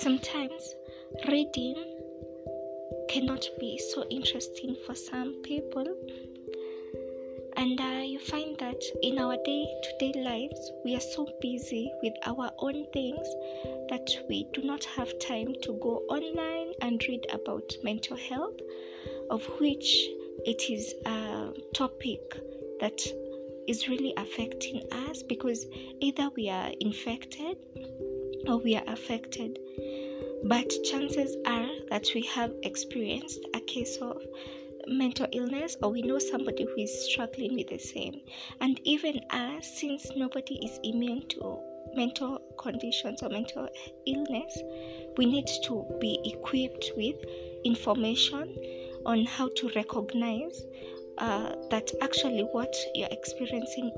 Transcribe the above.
sometimes reading cannot be so interesting for some people. And uh, you find that in our day to day lives we are so busy with our own things that we do not have time to go online and read about mental health of which it is a topic that is really affecting us because either we are infected or we are affected. But chances are that we have experienced a case of mental illness or we know somebody who is struggling with the same. And even us since nobody is immune to mental conditions or mental illness we need to be equipped with information on how to recognize uh, that actually what you're experiencing